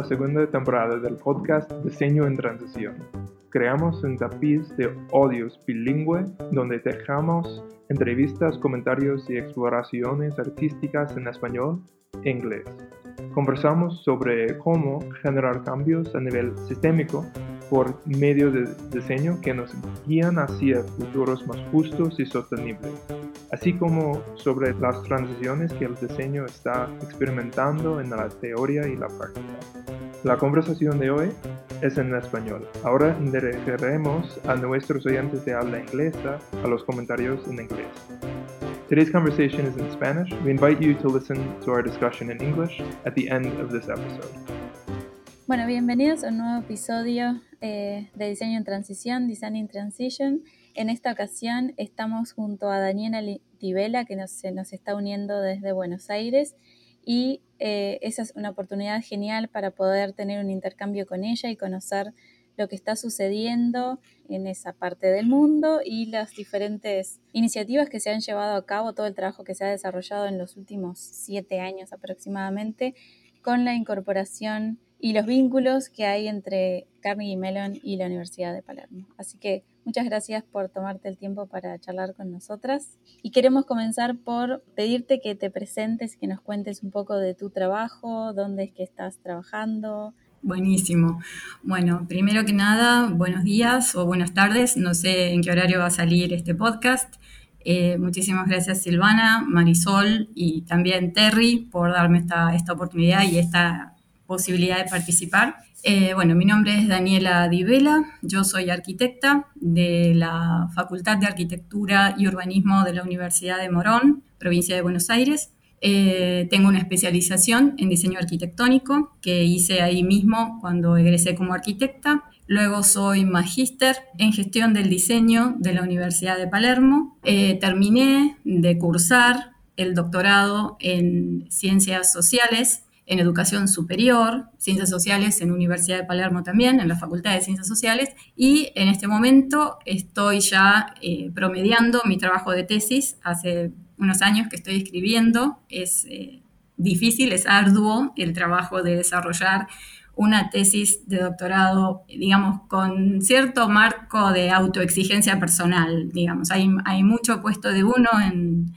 La segunda temporada del podcast Diseño en Transición. Creamos un tapiz de audios bilingüe donde dejamos entrevistas, comentarios y exploraciones artísticas en español e inglés. Conversamos sobre cómo generar cambios a nivel sistémico por medio de diseño que nos guían hacia futuros más justos y sostenibles, así como sobre las transiciones que el diseño está experimentando en la teoría y la práctica. La conversación de hoy es en español. Ahora dirigiremos a nuestros oyentes de habla inglesa a los comentarios en inglés. Today's conversation is in Spanish. We invite you to listen to our discussion in English at the end of this episode. Bueno, bienvenidos a un nuevo episodio eh, de Diseño en Transición, Design in Transition. En esta ocasión estamos junto a Daniela Tivela, que nos, se nos está uniendo desde Buenos Aires, y eh, esa es una oportunidad genial para poder tener un intercambio con ella y conocer lo que está sucediendo en esa parte del mundo y las diferentes iniciativas que se han llevado a cabo, todo el trabajo que se ha desarrollado en los últimos siete años aproximadamente, con la incorporación y los vínculos que hay entre Carnegie Mellon y la Universidad de Palermo. Así que muchas gracias por tomarte el tiempo para charlar con nosotras. Y queremos comenzar por pedirte que te presentes, que nos cuentes un poco de tu trabajo, dónde es que estás trabajando. Buenísimo. Bueno, primero que nada, buenos días o buenas tardes. No sé en qué horario va a salir este podcast. Eh, muchísimas gracias Silvana, Marisol y también Terry por darme esta, esta oportunidad y esta posibilidad de participar. Eh, bueno, mi nombre es Daniela Divela, yo soy arquitecta de la Facultad de Arquitectura y Urbanismo de la Universidad de Morón, provincia de Buenos Aires. Eh, tengo una especialización en diseño arquitectónico que hice ahí mismo cuando egresé como arquitecta. Luego soy magíster en gestión del diseño de la Universidad de Palermo. Eh, terminé de cursar el doctorado en ciencias sociales en educación superior, ciencias sociales en Universidad de Palermo también, en la Facultad de Ciencias Sociales, y en este momento estoy ya eh, promediando mi trabajo de tesis, hace unos años que estoy escribiendo, es eh, difícil, es arduo el trabajo de desarrollar una tesis de doctorado, digamos, con cierto marco de autoexigencia personal, digamos, hay, mucho puesto de uno en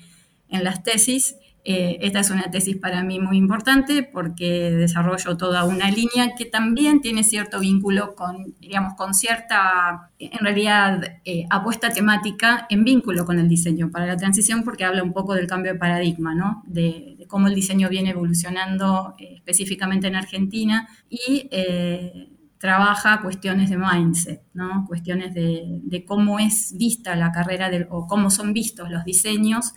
las tesis eh, esta es una tesis para mí muy importante porque desarrollo toda una línea que también tiene cierto vínculo con, digamos, con cierta, en realidad, eh, apuesta temática en vínculo con el diseño para la transición porque habla un poco del cambio de paradigma, ¿no? De, cómo el diseño viene evolucionando eh, específicamente en Argentina y trabaja cuestiones de mindset, ¿no? Cuestiones de, de, cómo es vista la carrera de, o cómo son vistos los diseños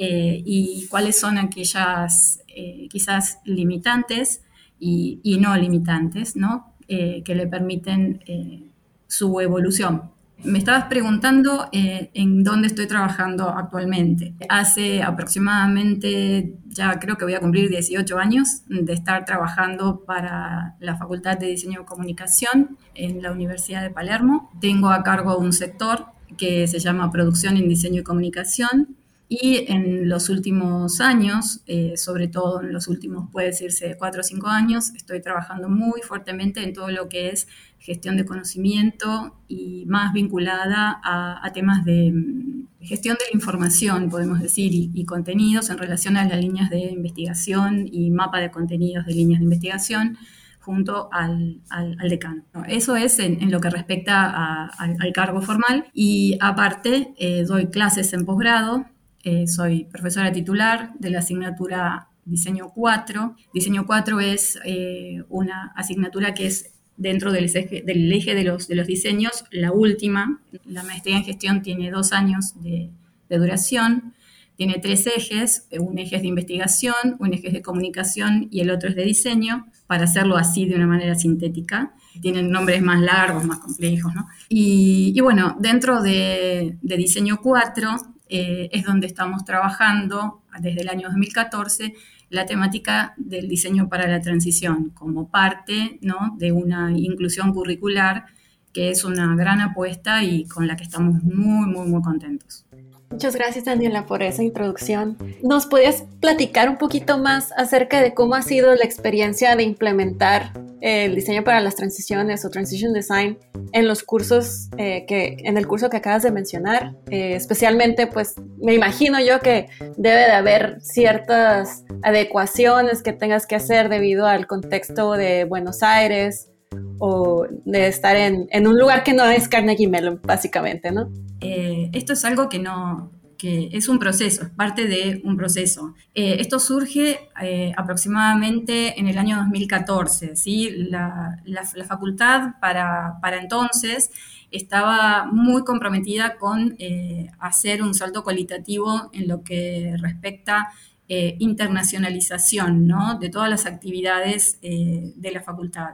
eh, y cuáles son aquellas eh, quizás limitantes y, no limitantes, ¿no? Eh, que le permiten su evolución. Me estabas preguntando en dónde estoy trabajando actualmente. Hace aproximadamente, ya creo que voy a cumplir 18 años de estar trabajando para la Facultad de Diseño y Comunicación en la Universidad de Palermo. Tengo a cargo un sector que se llama Producción en Diseño y Comunicación y en los últimos años, eh, sobre todo en los últimos, puede decirse, cuatro o cinco años, estoy trabajando muy fuertemente en todo lo que es gestión de conocimiento y más vinculada a, temas de mm, gestión de la información, podemos decir, y, contenidos en relación a las líneas de investigación y mapa de contenidos de líneas de investigación junto al, decano. Eso es en, lo que respecta al, cargo formal y aparte eh, doy clases en posgrado eh, soy profesora titular de la asignatura Diseño 4. Diseño 4 es eh, una asignatura que es dentro del eje, del eje de, los, de los diseños la última. La maestría en gestión tiene dos años de, duración. Tiene tres ejes, un eje es de investigación, un eje es de comunicación y el otro es de diseño, para hacerlo así de una manera sintética. Tienen nombres más largos, más complejos. Y, bueno, dentro de, de Diseño 4 eh, es donde estamos trabajando desde el año 2014 la temática del diseño para la transición como parte de una inclusión curricular que es una gran apuesta y con la que estamos muy, muy, muy contentos. Muchas gracias Daniela por esa introducción. ¿Nos podías platicar un poquito más acerca de cómo ha sido la experiencia de implementar el diseño para las transiciones o transition design en los cursos eh, que en el curso que acabas de mencionar? Eh, especialmente, pues me imagino yo que debe de haber ciertas adecuaciones que tengas que hacer debido al contexto de Buenos Aires o de estar en, en un lugar que no es Carnegie Mellon, básicamente, ¿no? Eh, esto es algo que no que es un proceso, es parte de un proceso. Eh, esto surge eh, aproximadamente en el año 2014. ¿sí? La, la, facultad para, para, entonces estaba muy comprometida con hacer un salto cualitativo en lo que respecta internacionalización ¿no? de todas las actividades de la facultad.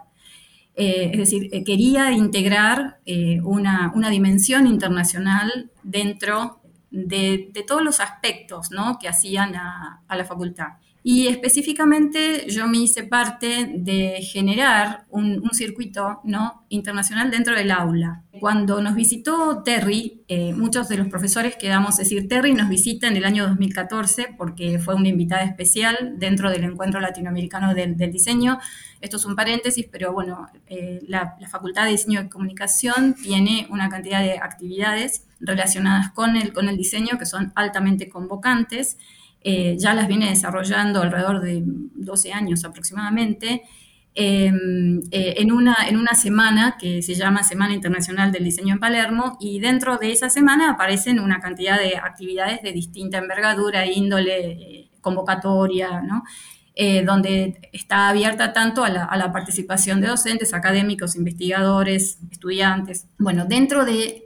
Eh, es decir, eh, quería integrar eh, una, dimensión internacional dentro de, todos los aspectos que hacían a, la facultad. Y específicamente yo me hice parte de generar un, circuito ¿no? internacional dentro del aula. Cuando nos visitó Terry, eh, muchos de los profesores quedamos, es decir, Terry nos visita en el año 2014 porque fue una invitada especial dentro del Encuentro Latinoamericano del, Diseño. Esto es un paréntesis, pero bueno, eh, la, Facultad de Diseño y Comunicación tiene una cantidad de actividades relacionadas con el, con el diseño que son altamente convocantes. Eh, ya las viene desarrollando alrededor de 12 años aproximadamente, em, eh, en, una, en una semana que se llama Semana Internacional del Diseño en Palermo y dentro de esa semana aparecen una cantidad de actividades de distinta envergadura, índole, eh, convocatoria, ¿no? Eh, donde está abierta tanto a la, participación de docentes, académicos, investigadores, estudiantes. Bueno, dentro de,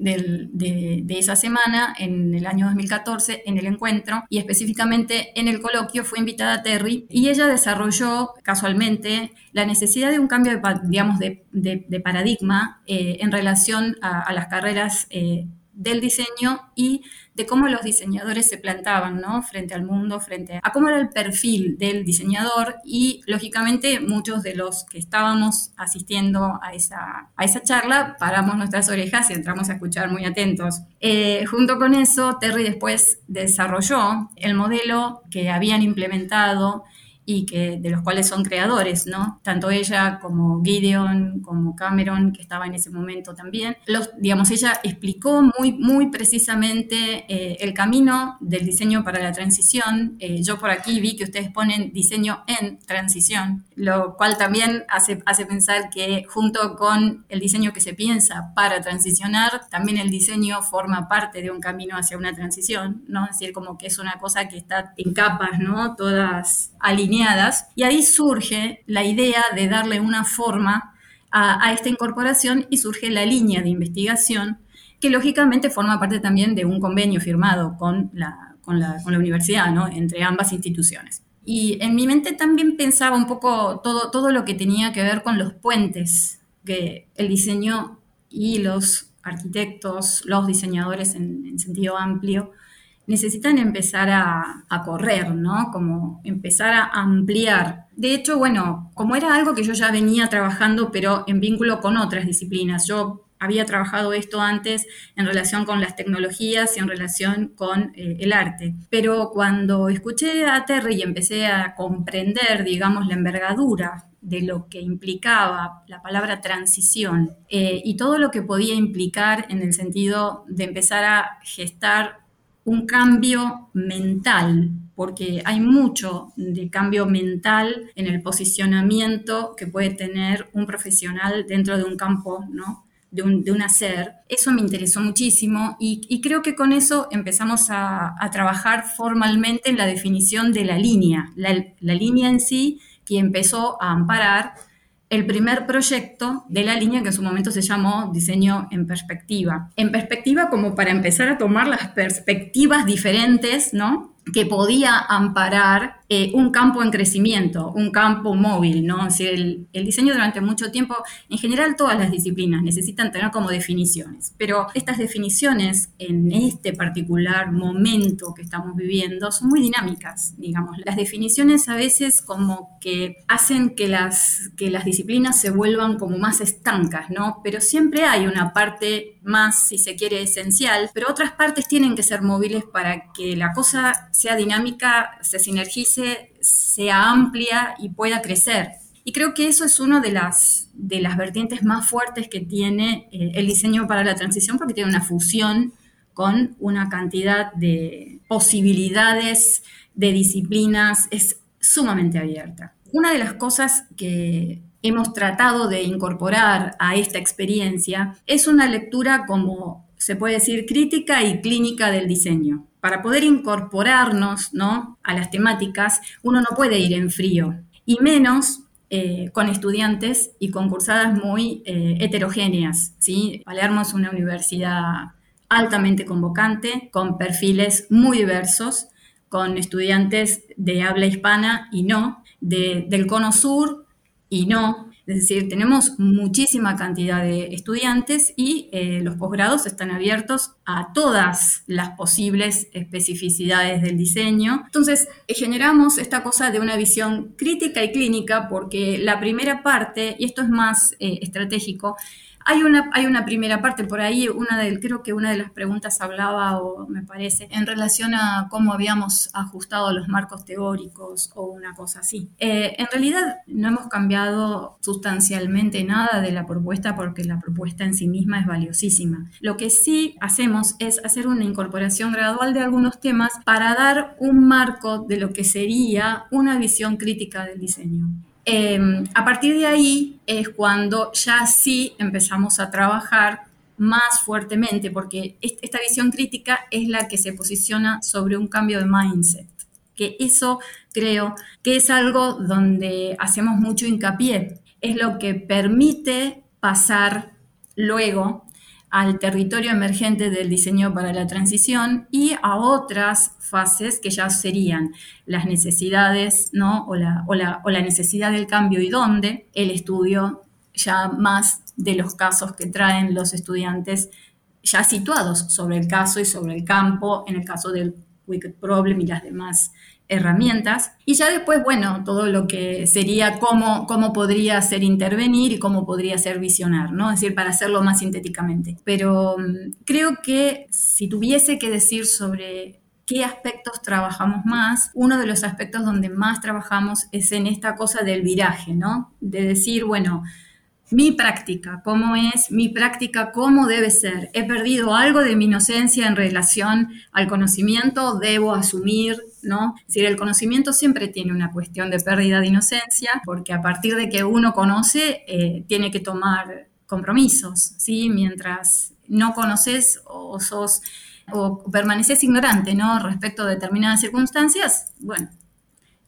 esa semana, en el año 2014, en el encuentro y específicamente en el coloquio, fue invitada Terry y ella desarrolló casualmente la necesidad de un cambio, de, paradigma eh, en relación a, las carreras eh, del diseño y de cómo los diseñadores se plantaban ¿no? frente al mundo, frente a cómo era el perfil del diseñador y lógicamente muchos de los que estábamos asistiendo a esa, a esa charla paramos nuestras orejas y entramos a escuchar muy atentos. Eh, junto con eso, Terry después desarrolló el modelo que habían implementado y que, de los cuales son creadores, ¿no? Tanto ella como Gideon, como Cameron, que estaba en ese momento también. Los, digamos, ella explicó muy, muy precisamente eh, el camino del diseño para la transición. Eh, yo por aquí vi que ustedes ponen diseño en transición, lo cual también hace, hace pensar que junto con el diseño que se piensa para transicionar, también el diseño forma parte de un camino hacia una transición, ¿no? Es decir, como que es una cosa que está en capas, ¿no? Todas alineadas y ahí surge la idea de darle una forma a, esta incorporación y surge la línea de investigación que lógicamente forma parte también de un convenio firmado con la, con la, universidad, ¿no? entre ambas instituciones. Y en mi mente también pensaba un poco todo, todo lo que tenía que ver con los puentes que el diseño y los arquitectos, los diseñadores en sentido amplio, necesitan empezar a, correr, ¿no? Como empezar a ampliar. De hecho, bueno, como era algo que yo ya venía trabajando, pero en vínculo con otras disciplinas, yo había trabajado esto antes en relación con las tecnologías y en relación con eh, el arte. Pero cuando escuché a Terry y empecé a comprender, digamos, la envergadura de lo que implicaba la palabra transición eh, y todo lo que podía implicar en el sentido de empezar a gestar un cambio mental, porque hay mucho de cambio mental en el posicionamiento que puede tener un profesional dentro de un campo, ¿no? De un, hacer. Eso me interesó muchísimo y, creo que con eso empezamos a, trabajar formalmente en la definición de la línea, la, la línea en sí que empezó a amparar el primer proyecto de la línea que en su momento se llamó Diseño en Perspectiva. En perspectiva como para empezar a tomar las perspectivas diferentes, ¿no? Que podía amparar eh, un campo en crecimiento, un campo móvil, ¿no? el, diseño durante mucho tiempo, en general todas las disciplinas necesitan tener como definiciones, pero estas definiciones en este particular momento que estamos viviendo son muy dinámicas, digamos. Las definiciones a veces como que hacen que las, que las disciplinas se vuelvan como más estancas, ¿no? Pero siempre hay una parte más, si se quiere, esencial, pero otras partes tienen que ser móviles para que la cosa sea dinámica, se sinergice, sea amplia y pueda crecer. Y creo que eso es una de las, de las vertientes más fuertes que tiene eh, el diseño para la transición, porque tiene una fusión con una cantidad de posibilidades, de disciplinas, es sumamente abierta. Una de las cosas que hemos tratado de incorporar a esta experiencia es una lectura como se puede decir crítica y clínica del diseño. Para poder incorporarnos ¿no? a las temáticas, uno no puede ir en frío, y menos eh, con estudiantes y concursadas muy eh, heterogéneas. ¿sí? Palermo es una universidad altamente convocante, con perfiles muy diversos, con estudiantes de habla hispana y no, del cono sur y no, es decir, tenemos muchísima cantidad de estudiantes y eh, los posgrados están abiertos a todas las posibles especificidades del diseño. Entonces, generamos esta cosa de una visión crítica y clínica porque la primera parte, y esto es más eh, estratégico, hay una, hay una primera parte por ahí, una del, creo que una de las preguntas hablaba, o me parece, en relación a cómo habíamos ajustado los marcos teóricos o una cosa así. Eh, en realidad no hemos cambiado sustancialmente nada de la propuesta porque la propuesta en sí misma es valiosísima. Lo que sí hacemos es hacer una incorporación gradual de algunos temas para dar un marco de lo que sería una visión crítica del diseño. Em, a partir de ahí es cuando ya sí empezamos a trabajar más fuertemente, porque esta visión crítica es la que se posiciona sobre un cambio de mindset, que eso creo que es algo donde hacemos mucho hincapié, es lo que permite pasar luego al territorio emergente del diseño para la transición y a otras fases que ya serían las necesidades ¿no? o, la, o, la, o la necesidad del cambio y dónde, el estudio ya más de los casos que traen los estudiantes ya situados sobre el caso y sobre el campo, en el caso del Wicked Problem y las demás herramientas. Y ya después, bueno, todo lo que sería cómo, cómo podría ser intervenir y cómo podría ser visionar, ¿no? Es decir, para hacerlo más sintéticamente. Pero mm, creo que si tuviese que decir sobre qué aspectos trabajamos más, uno de los aspectos donde más trabajamos es en esta cosa del viraje, ¿no? De decir, bueno, mi práctica, cómo es, mi práctica, cómo debe ser. He perdido algo de mi inocencia en relación al conocimiento, debo asumir, ¿no? Es decir, el conocimiento siempre tiene una cuestión de pérdida de inocencia, porque a partir de que uno conoce, eh, tiene que tomar compromisos, ¿sí? Mientras no conoces o sos o permaneces ignorante, ¿no? Respecto a determinadas circunstancias, bueno,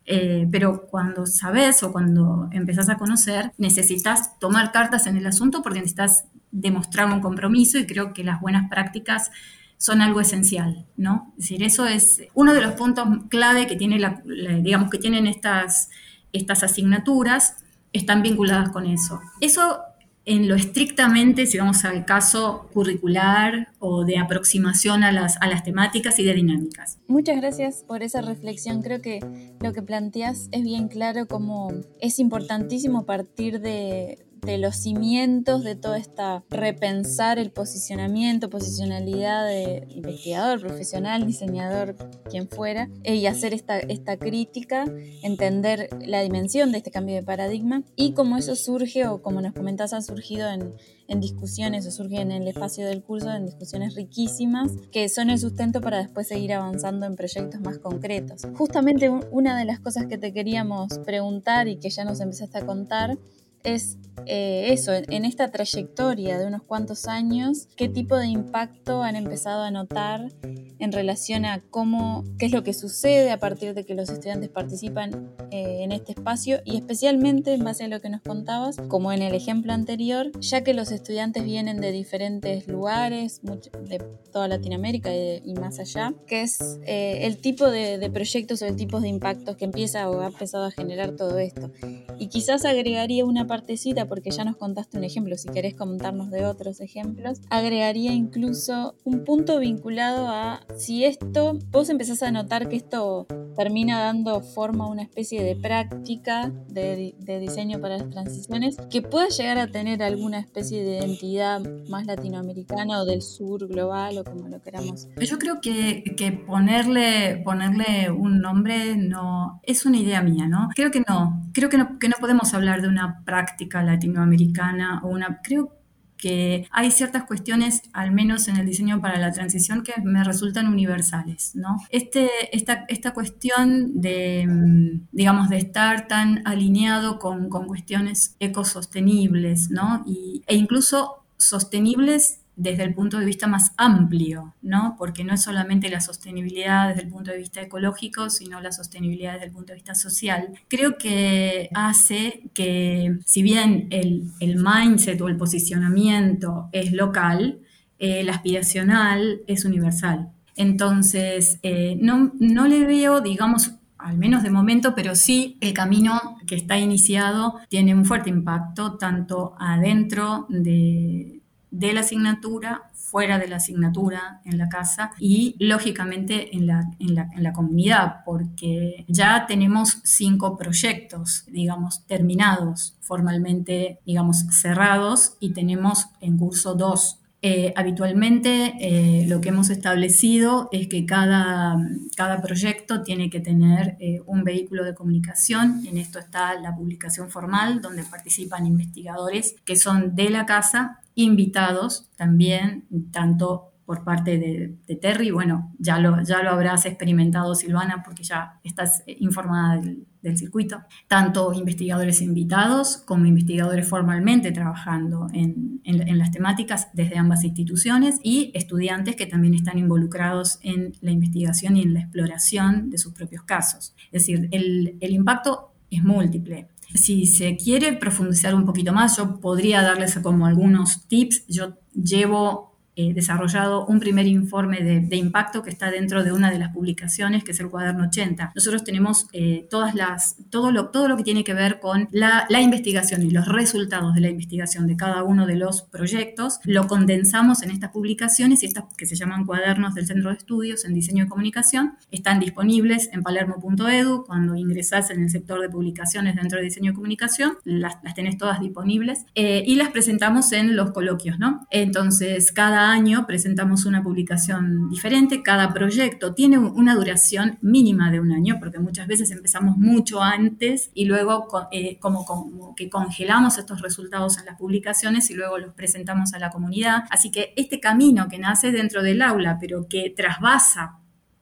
eh, pero cuando sabes o cuando empezás a conocer, necesitas tomar cartas en el asunto porque necesitas demostrar un compromiso y creo que las buenas prácticas son algo esencial, ¿no? Es decir, eso es uno de los puntos clave que tiene la, digamos que tienen estas, estas asignaturas, están vinculadas con eso. Eso en lo estrictamente, si vamos al caso curricular o de aproximación a las, a las temáticas y de dinámicas. Muchas gracias por esa reflexión. Creo que lo que planteas es bien claro como es importantísimo partir de, de los cimientos de toda esta repensar el posicionamiento, posicionalidad de investigador, profesional, diseñador, quien fuera, eh, y hacer esta, esta crítica, entender la dimensión de este cambio de paradigma y cómo eso surge o como nos comentas ha surgido en, en discusiones o surge en el espacio del curso, en discusiones riquísimas que son el sustento para después seguir avanzando en proyectos más concretos. Justamente una de las cosas que te queríamos preguntar y que ya nos empezaste a contar es eh, eso, en, esta trayectoria de unos cuantos años, qué tipo de impacto han empezado a notar en relación a cómo, qué es lo que sucede a partir de que los estudiantes participan eh, en este espacio y especialmente en base a lo que nos contabas, como en el ejemplo anterior, ya que los estudiantes vienen de diferentes lugares, de toda Latinoamérica y, más allá, que es eh, el tipo de, de proyectos o el tipo de impactos que empieza o ha empezado a generar todo esto. Y quizás agregaría una partecita porque ya nos contaste un ejemplo, si querés contarnos de otros ejemplos, agregaría incluso un punto vinculado a si esto, vos empezás a notar que esto termina dando forma a una especie de práctica de, diseño para las transiciones, que pueda llegar a tener alguna especie de identidad más latinoamericana o del sur global o como lo queramos. Yo creo que, que ponerle, ponerle un nombre no es una idea mía, ¿no? Creo que no, creo que no, que no podemos hablar de una práctica latinoamericana latinoamericana o una, creo que hay ciertas cuestiones, al menos en el diseño para la transición, que me resultan universales, ¿no? Este, esta, esta cuestión de, mm, digamos, de estar tan alineado con, con cuestiones ecosostenibles, ¿no? Y, e incluso sostenibles desde el punto de vista más amplio, ¿no? Porque no es solamente la sostenibilidad desde el punto de vista ecológico, sino la sostenibilidad desde el punto de vista social. Creo que hace que, si bien el, mindset o el posicionamiento es local, el aspiracional es universal. Entonces, eh, no, no le veo, digamos, al menos de momento, pero sí el camino que está iniciado tiene un fuerte impacto tanto adentro de, de la asignatura, fuera de la asignatura, en la casa y lógicamente en la, en la, comunidad, porque ya tenemos cinco proyectos, digamos, terminados, formalmente, digamos, cerrados y tenemos en curso dos eh, habitualmente eh, lo que hemos establecido es que cada, cada proyecto tiene que tener eh, un vehículo de comunicación. En esto está la publicación formal, donde participan investigadores que son de la casa invitados también, tanto por parte de, Terry, bueno, ya lo, ya lo habrás experimentado Silvana porque ya estás informada del, circuito, tanto investigadores invitados como investigadores formalmente trabajando en, las temáticas desde ambas instituciones y estudiantes que también están involucrados en la investigación y en la exploración de sus propios casos. Es decir, el, el impacto es múltiple. Si se quiere profundizar un poquito más, yo podría darles como algunos tips. Yo llevo eh, desarrollado un primer informe de, impacto que está dentro de una de las publicaciones, que es el cuaderno 80. Nosotros tenemos eh, todas las, todo, lo, todo lo que tiene que ver con la, investigación y los resultados de la investigación de cada uno de los proyectos, lo condensamos en estas publicaciones y estas que se llaman cuadernos del Centro de Estudios en Diseño y Comunicación, están disponibles en palermo.edu. Cuando ingresas en el sector de publicaciones dentro de Diseño y Comunicación, las, las tenés todas disponibles eh, y las presentamos en los coloquios, ¿no? Entonces, año presentamos una publicación diferente, cada proyecto tiene una duración mínima de un año, porque muchas veces empezamos mucho antes y luego eh, como, como, que congelamos estos resultados en las publicaciones y luego los presentamos a la comunidad. Así que este camino que nace dentro del aula, pero que trasvasa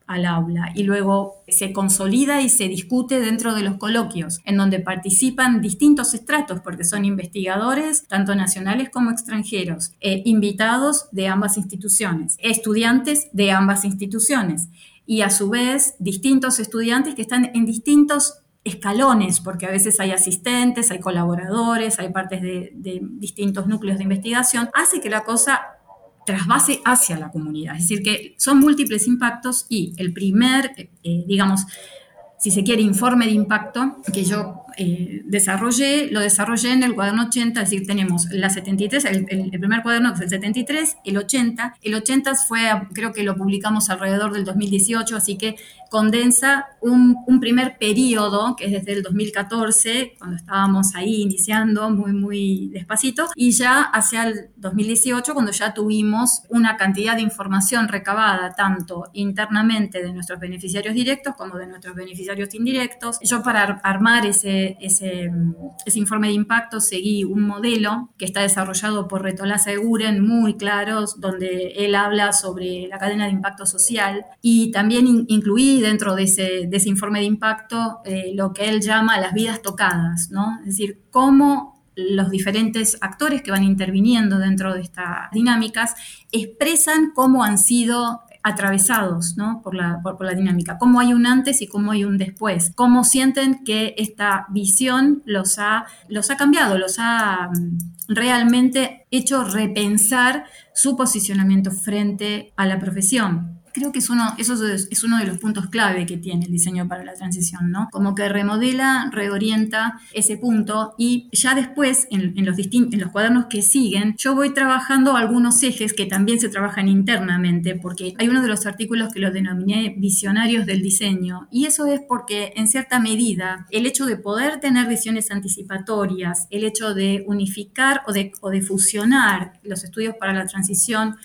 al aula y luego se consolida y se discute dentro de los coloquios, en donde participan distintos estratos, porque son investigadores, tanto nacionales como extranjeros, eh, invitados de ambas instituciones, estudiantes de ambas instituciones y a su vez distintos estudiantes que están en distintos escalones, porque a veces hay asistentes, hay colaboradores, hay partes de, de distintos núcleos de investigación, hace que la cosa trasvase hacia la comunidad. Es decir, que son múltiples impactos y el primer, eh, digamos, si se quiere, informe de impacto que yo eh, desarrollé, lo desarrollé en el cuaderno 80, es decir, tenemos la 73, el, primer cuaderno es el 73, el 80, el 80 fue, creo que lo publicamos alrededor del 2018, así que condensa un, un primer periodo, que es desde el 2014, cuando estábamos ahí iniciando muy, muy despacito, y ya hacia el 2018, cuando ya tuvimos una cantidad de información recabada, tanto internamente de nuestros beneficiarios directos como de nuestros beneficiarios indirectos. Yo para armar ese ese, informe de impacto seguí un modelo que está desarrollado por Retola Seguren, muy claros, donde él habla sobre la cadena de impacto social y también incluí dentro de ese, informe de impacto eh, lo que él llama las vidas tocadas, ¿no? Es decir, cómo los diferentes actores que van interviniendo dentro de estas dinámicas expresan cómo han sido atravesados por, la, por, la dinámica, cómo hay un antes y cómo hay un después, cómo sienten que esta visión los ha, los ha cambiado, los ha mm, realmente hecho repensar su posicionamiento frente a la profesión creo que es uno, eso es, uno de los puntos clave que tiene el diseño para la transición, ¿no? Como que remodela, reorienta ese punto y ya después, en, los, en los cuadernos que siguen, yo voy trabajando algunos ejes que también se trabajan internamente, porque hay uno de los artículos que lo denominé visionarios del diseño, y eso es porque en cierta medida el hecho de poder tener visiones anticipatorias, el hecho de unificar o de, o de fusionar los estudios para la transición,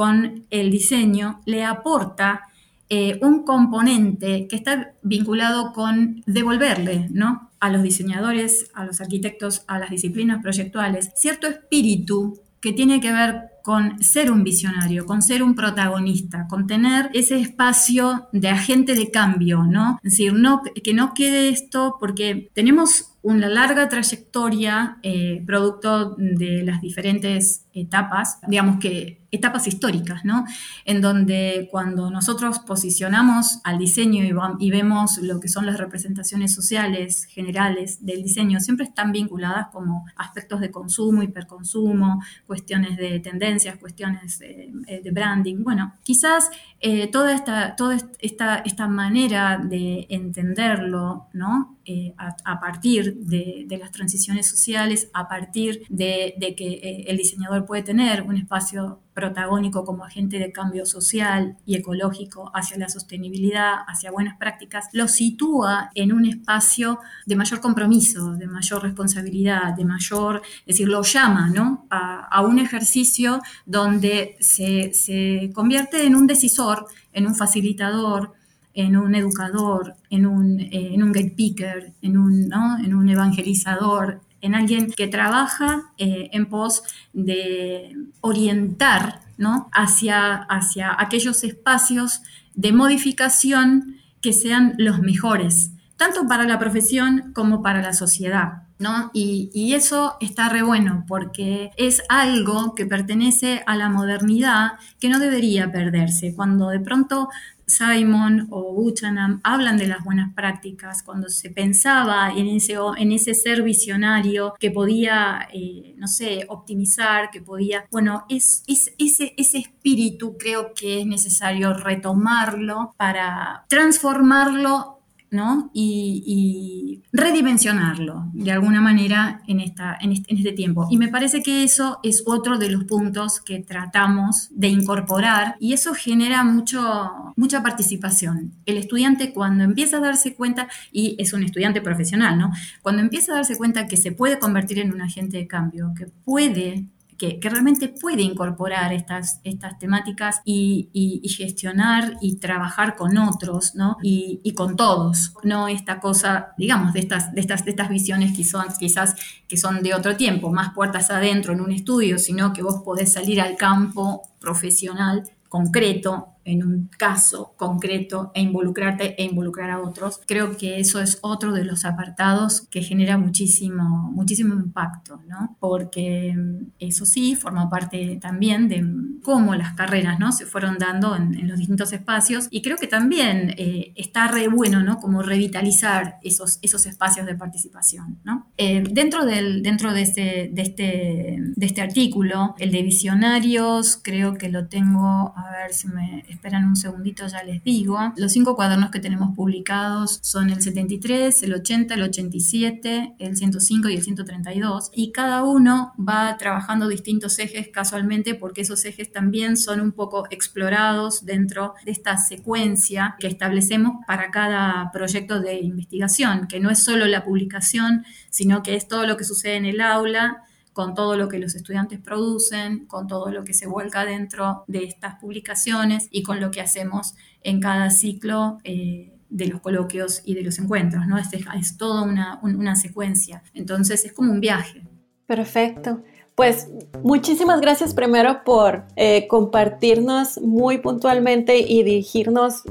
con el diseño le aporta eh, un componente que está vinculado con devolverle ¿no? a los diseñadores, a los arquitectos, a las disciplinas proyectuales, cierto espíritu que tiene que ver con ser un visionario, con ser un protagonista, con tener ese espacio de agente de cambio, ¿no? Es decir, no, que no quede esto porque tenemos una larga trayectoria eh, producto de las diferentes etapas, digamos que etapas históricas, ¿no? En donde cuando nosotros posicionamos al diseño y, vemos lo que son las representaciones sociales generales del diseño, siempre están vinculadas como aspectos de consumo, hiperconsumo, cuestiones de tendencias, cuestiones de, eh, branding. Bueno, quizás eh, toda, esta, toda esta, esta manera de entenderlo, ¿no? Eh, a, partir de, las transiciones sociales, a partir de, que el diseñador puede tener un espacio protagónico como agente de cambio social y ecológico hacia la sostenibilidad, hacia buenas prácticas, lo sitúa en un espacio de mayor compromiso, de mayor responsabilidad, de mayor, es decir, lo llama ¿no? a, un ejercicio donde se, se convierte en un decisor, en un facilitador, en un educador, en un, eh, en un gatekeeper, en un, en un evangelizador, en alguien que trabaja eh, en pos de orientar ¿no? hacia, hacia aquellos espacios de modificación que sean los mejores, tanto para la profesión como para la sociedad. ¿No? Y, y, eso está re bueno porque es algo que pertenece a la modernidad que no debería perderse. Cuando de pronto Simon o Buchanan hablan de las buenas prácticas, cuando se pensaba en ese, en ese ser visionario que podía, eh, no sé, optimizar, que podía, bueno, es, es, ese, ese espíritu creo que es necesario retomarlo para transformarlo ¿no? Y, redimensionarlo de alguna manera en, esta, en este, tiempo. Y me parece que eso es otro de los puntos que tratamos de incorporar y eso genera mucho, mucha participación. El estudiante cuando empieza a darse cuenta, y es un estudiante profesional, ¿no? Cuando empieza a darse cuenta que se puede convertir en un agente de cambio, que puede que, realmente puede incorporar estas, estas temáticas y, gestionar y trabajar con otros, ¿no? Y, con todos, no esta cosa, digamos, de estas, de estas, de estas visiones que son, quizás que son de otro tiempo, más puertas adentro en un estudio, sino que vos podés salir al campo profesional concreto en un caso concreto e involucrarte e involucrar a otros. Creo que eso es otro de los apartados que genera muchísimo, muchísimo impacto, ¿no? Porque mm, eso sí forma parte también de cómo las carreras, ¿no? Se fueron dando en, los distintos espacios y creo que también eh, está re bueno, ¿no? Como revitalizar esos, esos espacios de participación, ¿no? Eh, dentro del, dentro de, este, de, este, de este artículo, el de visionarios, creo que lo tengo, a ver si me esperan un segundito, ya les digo. Los cinco cuadernos que tenemos publicados son el 73, el 80, el 87, el 105 y el 132. Y cada uno va trabajando distintos ejes casualmente porque esos ejes también son un poco explorados dentro de esta secuencia que establecemos para cada proyecto de investigación, que no es solo la publicación, sino que es todo lo que sucede en el aula con todo lo que los estudiantes producen, con todo lo que se vuelca dentro de estas publicaciones y con lo que hacemos en cada ciclo eh, de los coloquios y de los encuentros, ¿no? Es, es toda una, secuencia. Entonces es como un viaje. Perfecto. Pues muchísimas gracias primero por eh, compartirnos muy puntualmente y dirigirnos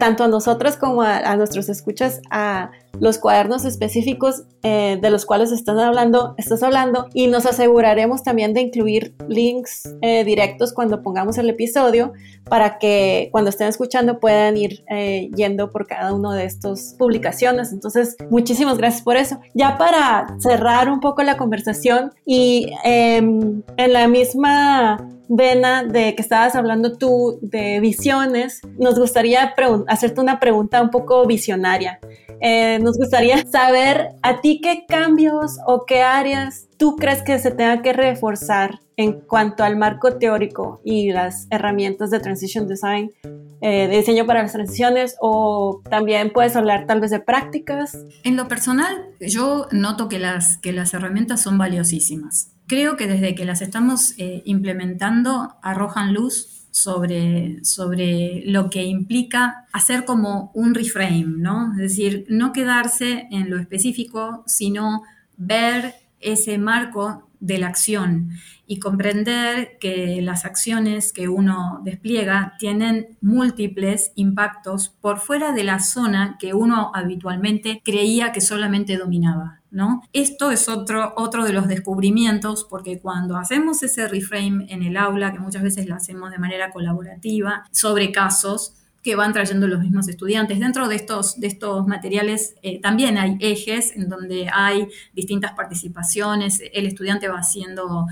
tanto a nosotros como a, a nuestros escuchas a los cuadernos específicos eh, de los cuales estás hablando, estás hablando y nos aseguraremos también de incluir links eh, directos cuando pongamos el episodio para que cuando estén escuchando puedan ir yendo por cada uno de estas publicaciones. Entonces, muchísimas gracias por eso. Ya para cerrar un poco la conversación y em, en la misma vena de que estabas hablando tú de visiones, nos gustaría hacerte una pregunta un poco visionaria. Eh, nos gustaría saber a ti qué cambios o qué áreas tú crees que se tenga que reforzar en cuanto al marco teórico y las herramientas de transition design, eh, de diseño para las transiciones, o también puedes hablar tal vez de prácticas. En lo personal, yo noto que las, que las herramientas son valiosísimas. Creo que desde que las estamos eh, implementando arrojan luz sobre, sobre lo que implica hacer como un reframe, ¿no? Es decir, no quedarse en lo específico, sino ver ese marco de la acción y comprender que las acciones que uno despliega tienen múltiples impactos por fuera de la zona que uno habitualmente creía que solamente dominaba. ¿No? Esto es otro, otro de los descubrimientos, porque cuando hacemos ese reframe en el aula, que muchas veces lo hacemos de manera colaborativa, sobre casos, que van trayendo los mismos estudiantes. Dentro de estos, de estos materiales eh, también hay ejes en donde hay distintas participaciones, el estudiante va haciendo,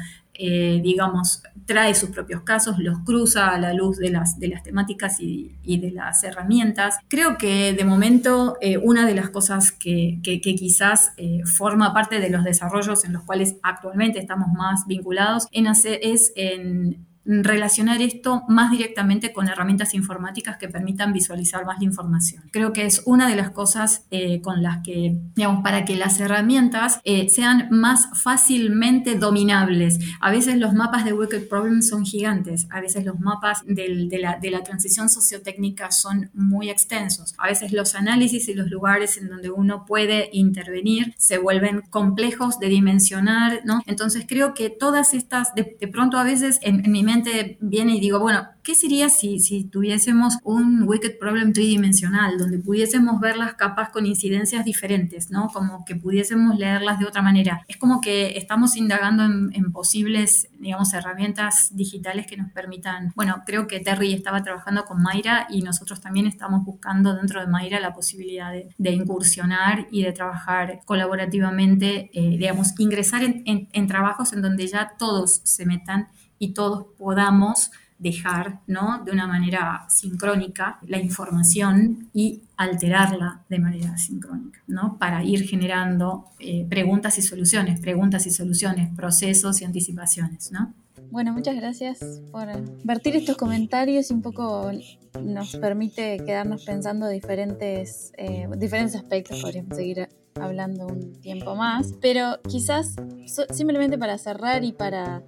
eh, digamos, trae sus propios casos, los cruza a la luz de las, de las temáticas y, de las herramientas. Creo que de momento eh, una de las cosas que, quizás forma parte de los desarrollos en los cuales actualmente estamos más vinculados en es en relacionar esto más directamente con herramientas informáticas que permitan visualizar más la información. Creo que es una de las cosas eh, con las que, digamos, para que las herramientas eh, sean más fácilmente dominables. A veces los mapas de Wicked Problems son gigantes, a veces los mapas de, la, de la transición sociotécnica son muy extensos, a veces los análisis y los lugares en donde uno puede intervenir se vuelven complejos de dimensionar, ¿no? Entonces creo que todas estas, de, pronto a veces en, en mi mente, viene y digo, bueno, ¿qué sería si, si tuviésemos un Wicked Problem tridimensional, donde pudiésemos ver las capas con incidencias diferentes, ¿no? Como que pudiésemos leerlas de otra manera. Es como que estamos indagando en, posibles, digamos, herramientas digitales que nos permitan, bueno, creo que Terry estaba trabajando con Mayra y nosotros también estamos buscando dentro de Mayra la posibilidad de, incursionar y de trabajar colaborativamente, eh, digamos, ingresar en trabajos en donde ya todos se metan y todos podamos dejar ¿no? de una manera sincrónica la información y alterarla de manera sincrónica, ¿no? para ir generando eh, preguntas y soluciones, preguntas y soluciones, procesos y anticipaciones. ¿no? Bueno, muchas gracias por vertir estos comentarios y un poco nos permite quedarnos pensando diferentes, eh, diferentes aspectos, podríamos seguir hablando un tiempo más, pero quizás simplemente para cerrar y para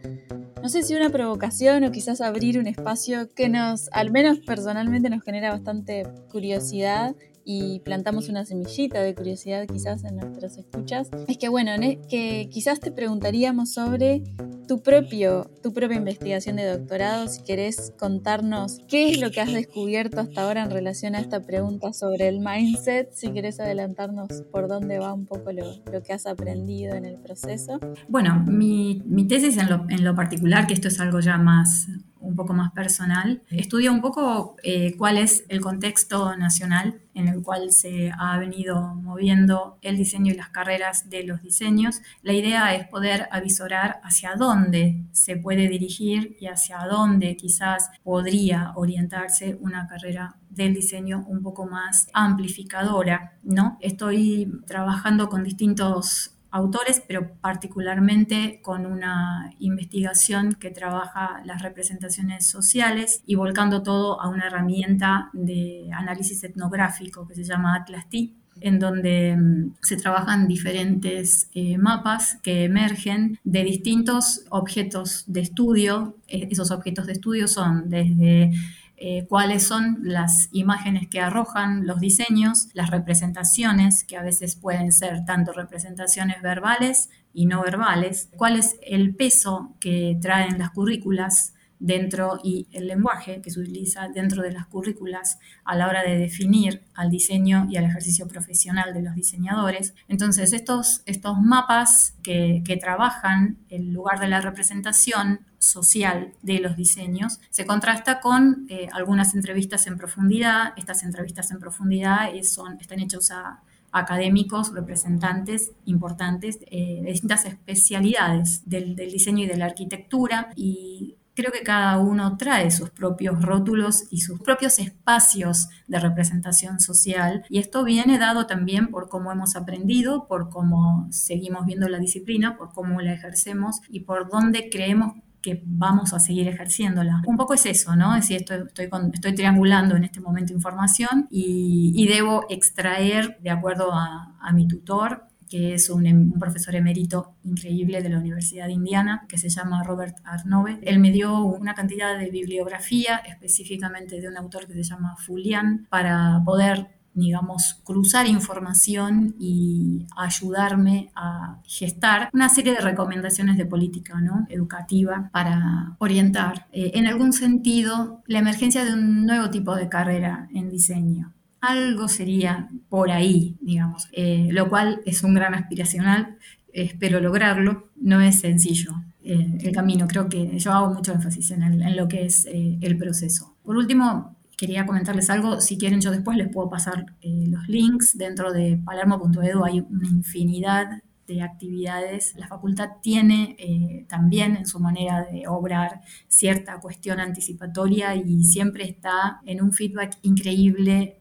no sé si una provocación o quizás abrir un espacio que nos, al menos personalmente, nos genera bastante curiosidad y plantamos una semillita de curiosidad quizás en nuestras escuchas, es que bueno, que quizás te preguntaríamos sobre tu, propio, tu propia investigación de doctorado, si querés contarnos qué es lo que has descubierto hasta ahora en relación a esta pregunta sobre el mindset, si querés adelantarnos por dónde va un poco lo, que has aprendido en el proceso. Bueno, mi, tesis en lo, en lo particular, que esto es algo ya más un poco más personal, estudia un poco eh, cuál es el contexto nacional en el cual se ha venido moviendo el diseño y las carreras de los diseños. La idea es poder avisorar hacia dónde se puede dirigir y hacia dónde quizás podría orientarse una carrera del diseño un poco más amplificadora, ¿no? Estoy trabajando con distintos autores, pero particularmente con una investigación que trabaja las representaciones sociales y volcando todo a una herramienta de análisis etnográfico que se llama Atlas T, en donde mm, se trabajan diferentes eh, mapas que emergen de distintos objetos de estudio. Eh, esos objetos de estudio son desde eh, cuáles son las imágenes que arrojan los diseños, las representaciones, que a veces pueden ser tanto representaciones verbales y no verbales, cuál es el peso que traen las currículas dentro y el lenguaje que se utiliza dentro de las currículas a la hora de definir al diseño y al ejercicio profesional de los diseñadores. Entonces, estos, estos mapas que, trabajan el lugar de la representación social de los diseños se contrasta con eh, algunas entrevistas en profundidad. Estas entrevistas en profundidad son, están hechas a académicos, representantes importantes eh, de distintas especialidades del, del, diseño y de la arquitectura y creo que cada uno trae sus propios rótulos y sus propios espacios de representación social y esto viene dado también por cómo hemos aprendido, por cómo seguimos viendo la disciplina, por cómo la ejercemos y por dónde creemos que vamos a seguir ejerciéndola. Un poco es eso, ¿no? Es decir, estoy, estoy, estoy triangulando en este momento información y, debo extraer, de acuerdo a, mi tutor, que es un, un, profesor emérito increíble de la Universidad de Indiana, que se llama Robert Arnove. Él me dio una cantidad de bibliografía, específicamente de un autor que se llama Fulian, para poder digamos, cruzar información y ayudarme a gestar una serie de recomendaciones de política ¿no? educativa para orientar eh, en algún sentido la emergencia de un nuevo tipo de carrera en diseño. Algo sería por ahí, digamos, eh, lo cual es un gran aspiracional, espero lograrlo, no es sencillo. Eh, el camino, creo que yo hago mucho énfasis en, lo que es el proceso. Por último, quería comentarles algo. Si quieren, yo después les puedo pasar eh, los links. Dentro de palermo.edu hay una infinidad de actividades. La facultad tiene eh, también en su manera de obrar cierta cuestión anticipatoria y siempre está en un feedback increíble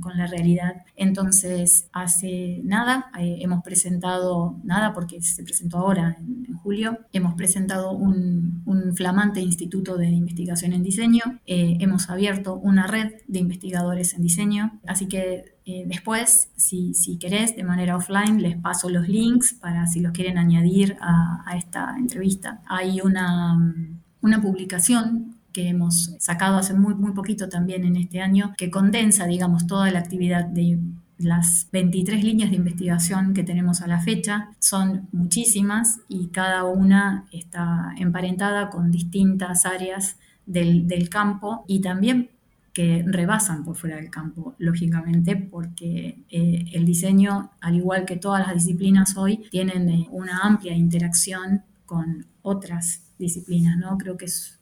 con, la realidad. Entonces, hace nada eh, hemos presentado, nada porque se presentó ahora en, julio, hemos presentado un, flamante instituto de investigación en diseño, eh, hemos abierto una red de investigadores en diseño, así que eh, después, si, si, querés, de manera offline, les paso los links para si los quieren añadir a, a esta entrevista. Hay una, una publicación que hemos sacado hace muy, muy poquito también en este año, que condensa, digamos, toda la actividad de las 23 líneas de investigación que tenemos a la fecha. Son muchísimas y cada una está emparentada con distintas áreas del, del campo y también que rebasan por fuera del campo, lógicamente, porque eh, el diseño, al igual que todas las disciplinas hoy, tienen eh, una amplia interacción con otras disciplinas, ¿no? Creo que es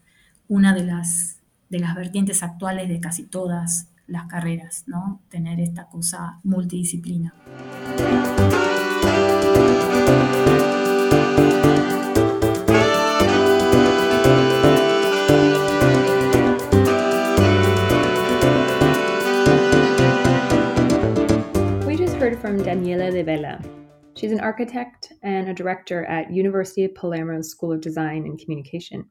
una de las, de las vertientes actuales de casi todas las carreras, ¿no? Tener esta cosa multidisciplina. We just heard from Daniela de Vela. She's an architect and a director at University of Palermo's School of Design and Communication.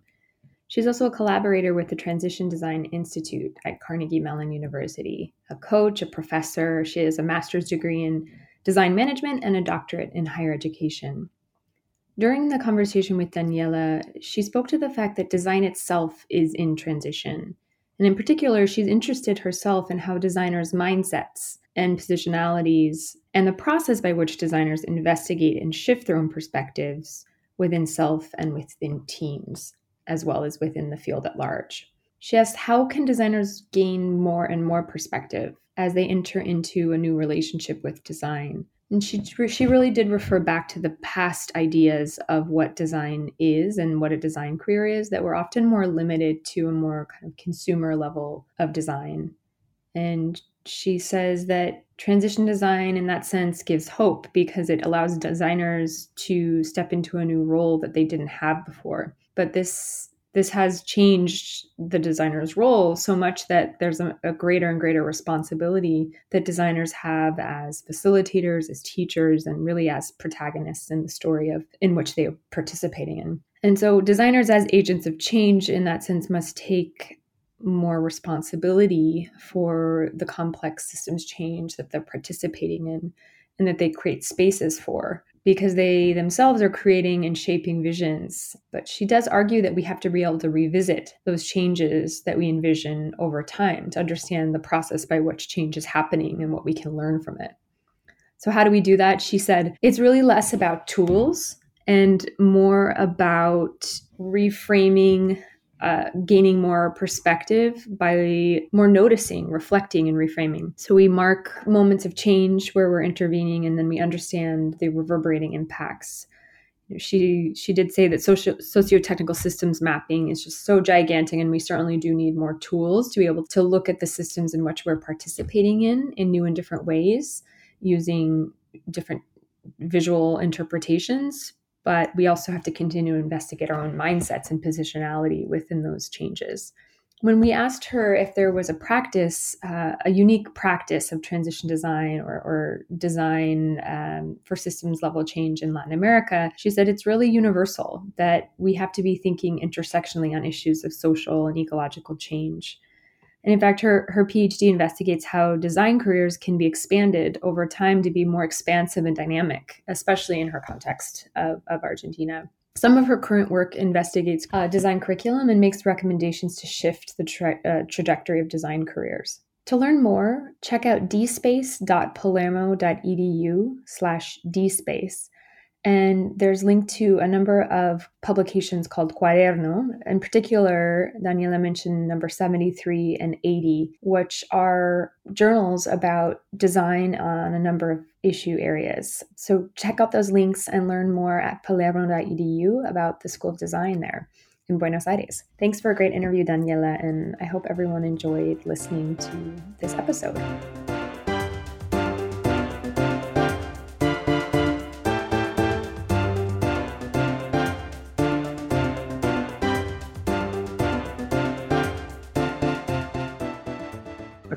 She's also a collaborator with the Transition Design Institute at Carnegie Mellon University, a coach, a professor. She has a master's degree in design management and a doctorate in higher education. During the conversation with Daniela, she spoke to the fact that design itself is in transition. And in particular, she's interested herself in how designers' mindsets and positionalities and the process by which designers investigate and shift their own perspectives within self and within teams as well as within the field at large. She asked, How can designers gain more and more perspective as they enter into a new relationship with design? And she, she really did refer back to the past ideas of what design is and what a design career is that were often more limited to a more kind of consumer level of design. And she says that transition design, in that sense, gives hope because it allows designers to step into a new role that they didn't have before. But this this has changed the designer's role so much that there's a, a, greater and greater responsibility that designers have as facilitators as teachers and really as protagonists in the story of in which they are participating in. And so designers as agents of change in that sense must take more responsibility for the complex systems change that they're participating in and that they create spaces for because they themselves are creating and shaping visions. But she does argue that we have to be able to revisit those changes that we envision over time to understand the process by which change is happening and what we can learn from it. So, how do we do that? She said it's really less about tools and more about reframing uh, gaining more perspective by more noticing, reflecting, and reframing. So we mark moments of change where we're intervening, and then we understand the reverberating impacts. She she did say that socio socio-technical systems mapping is just so gigantic, and we certainly do need more tools to be able to look at the systems in which we're participating in in new and different ways, using different visual interpretations but we also have to continue to investigate our own mindsets and positionality within those changes. When we asked her if there was a practice, uh, a unique practice of transition design or, or design um, for systems level change in Latin America, she said it's really universal that we have to be thinking intersectionally on issues of social and ecological change. And in fact, her, her PhD investigates how design careers can be expanded over time to be more expansive and dynamic, especially in her context of, of Argentina. Some of her current work investigates uh, design curriculum and makes recommendations to shift the tra- uh, trajectory of design careers. To learn more, check out dspace.palermo.edu slash dspace and there's linked to a number of publications called Cuaderno. In particular, Daniela mentioned number 73 and 80, which are journals about design on a number of issue areas. So check out those links and learn more at palermo.edu about the School of Design there in Buenos Aires. Thanks for a great interview, Daniela, and I hope everyone enjoyed listening to this episode.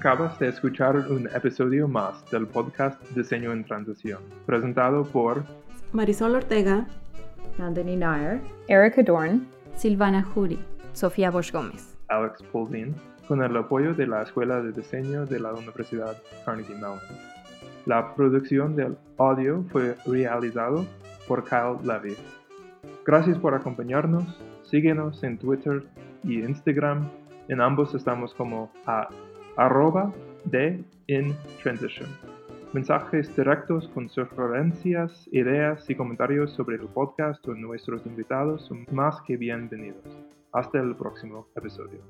Acabas de escuchar un episodio más del podcast Diseño en Transición, presentado por Marisol Ortega, Nandini Nair, Erica Dorn, Silvana Juri, Sofía Bosch Gómez, Alex Poldin, con el apoyo de la Escuela de Diseño de la Universidad Carnegie Mellon. La producción del audio fue realizado por Kyle Levy. Gracias por acompañarnos. Síguenos en Twitter y Instagram. En ambos estamos como a arroba de in transition. Mensajes directos con sugerencias, ideas y comentarios sobre el podcast o nuestros invitados son más que bienvenidos. Hasta el próximo episodio.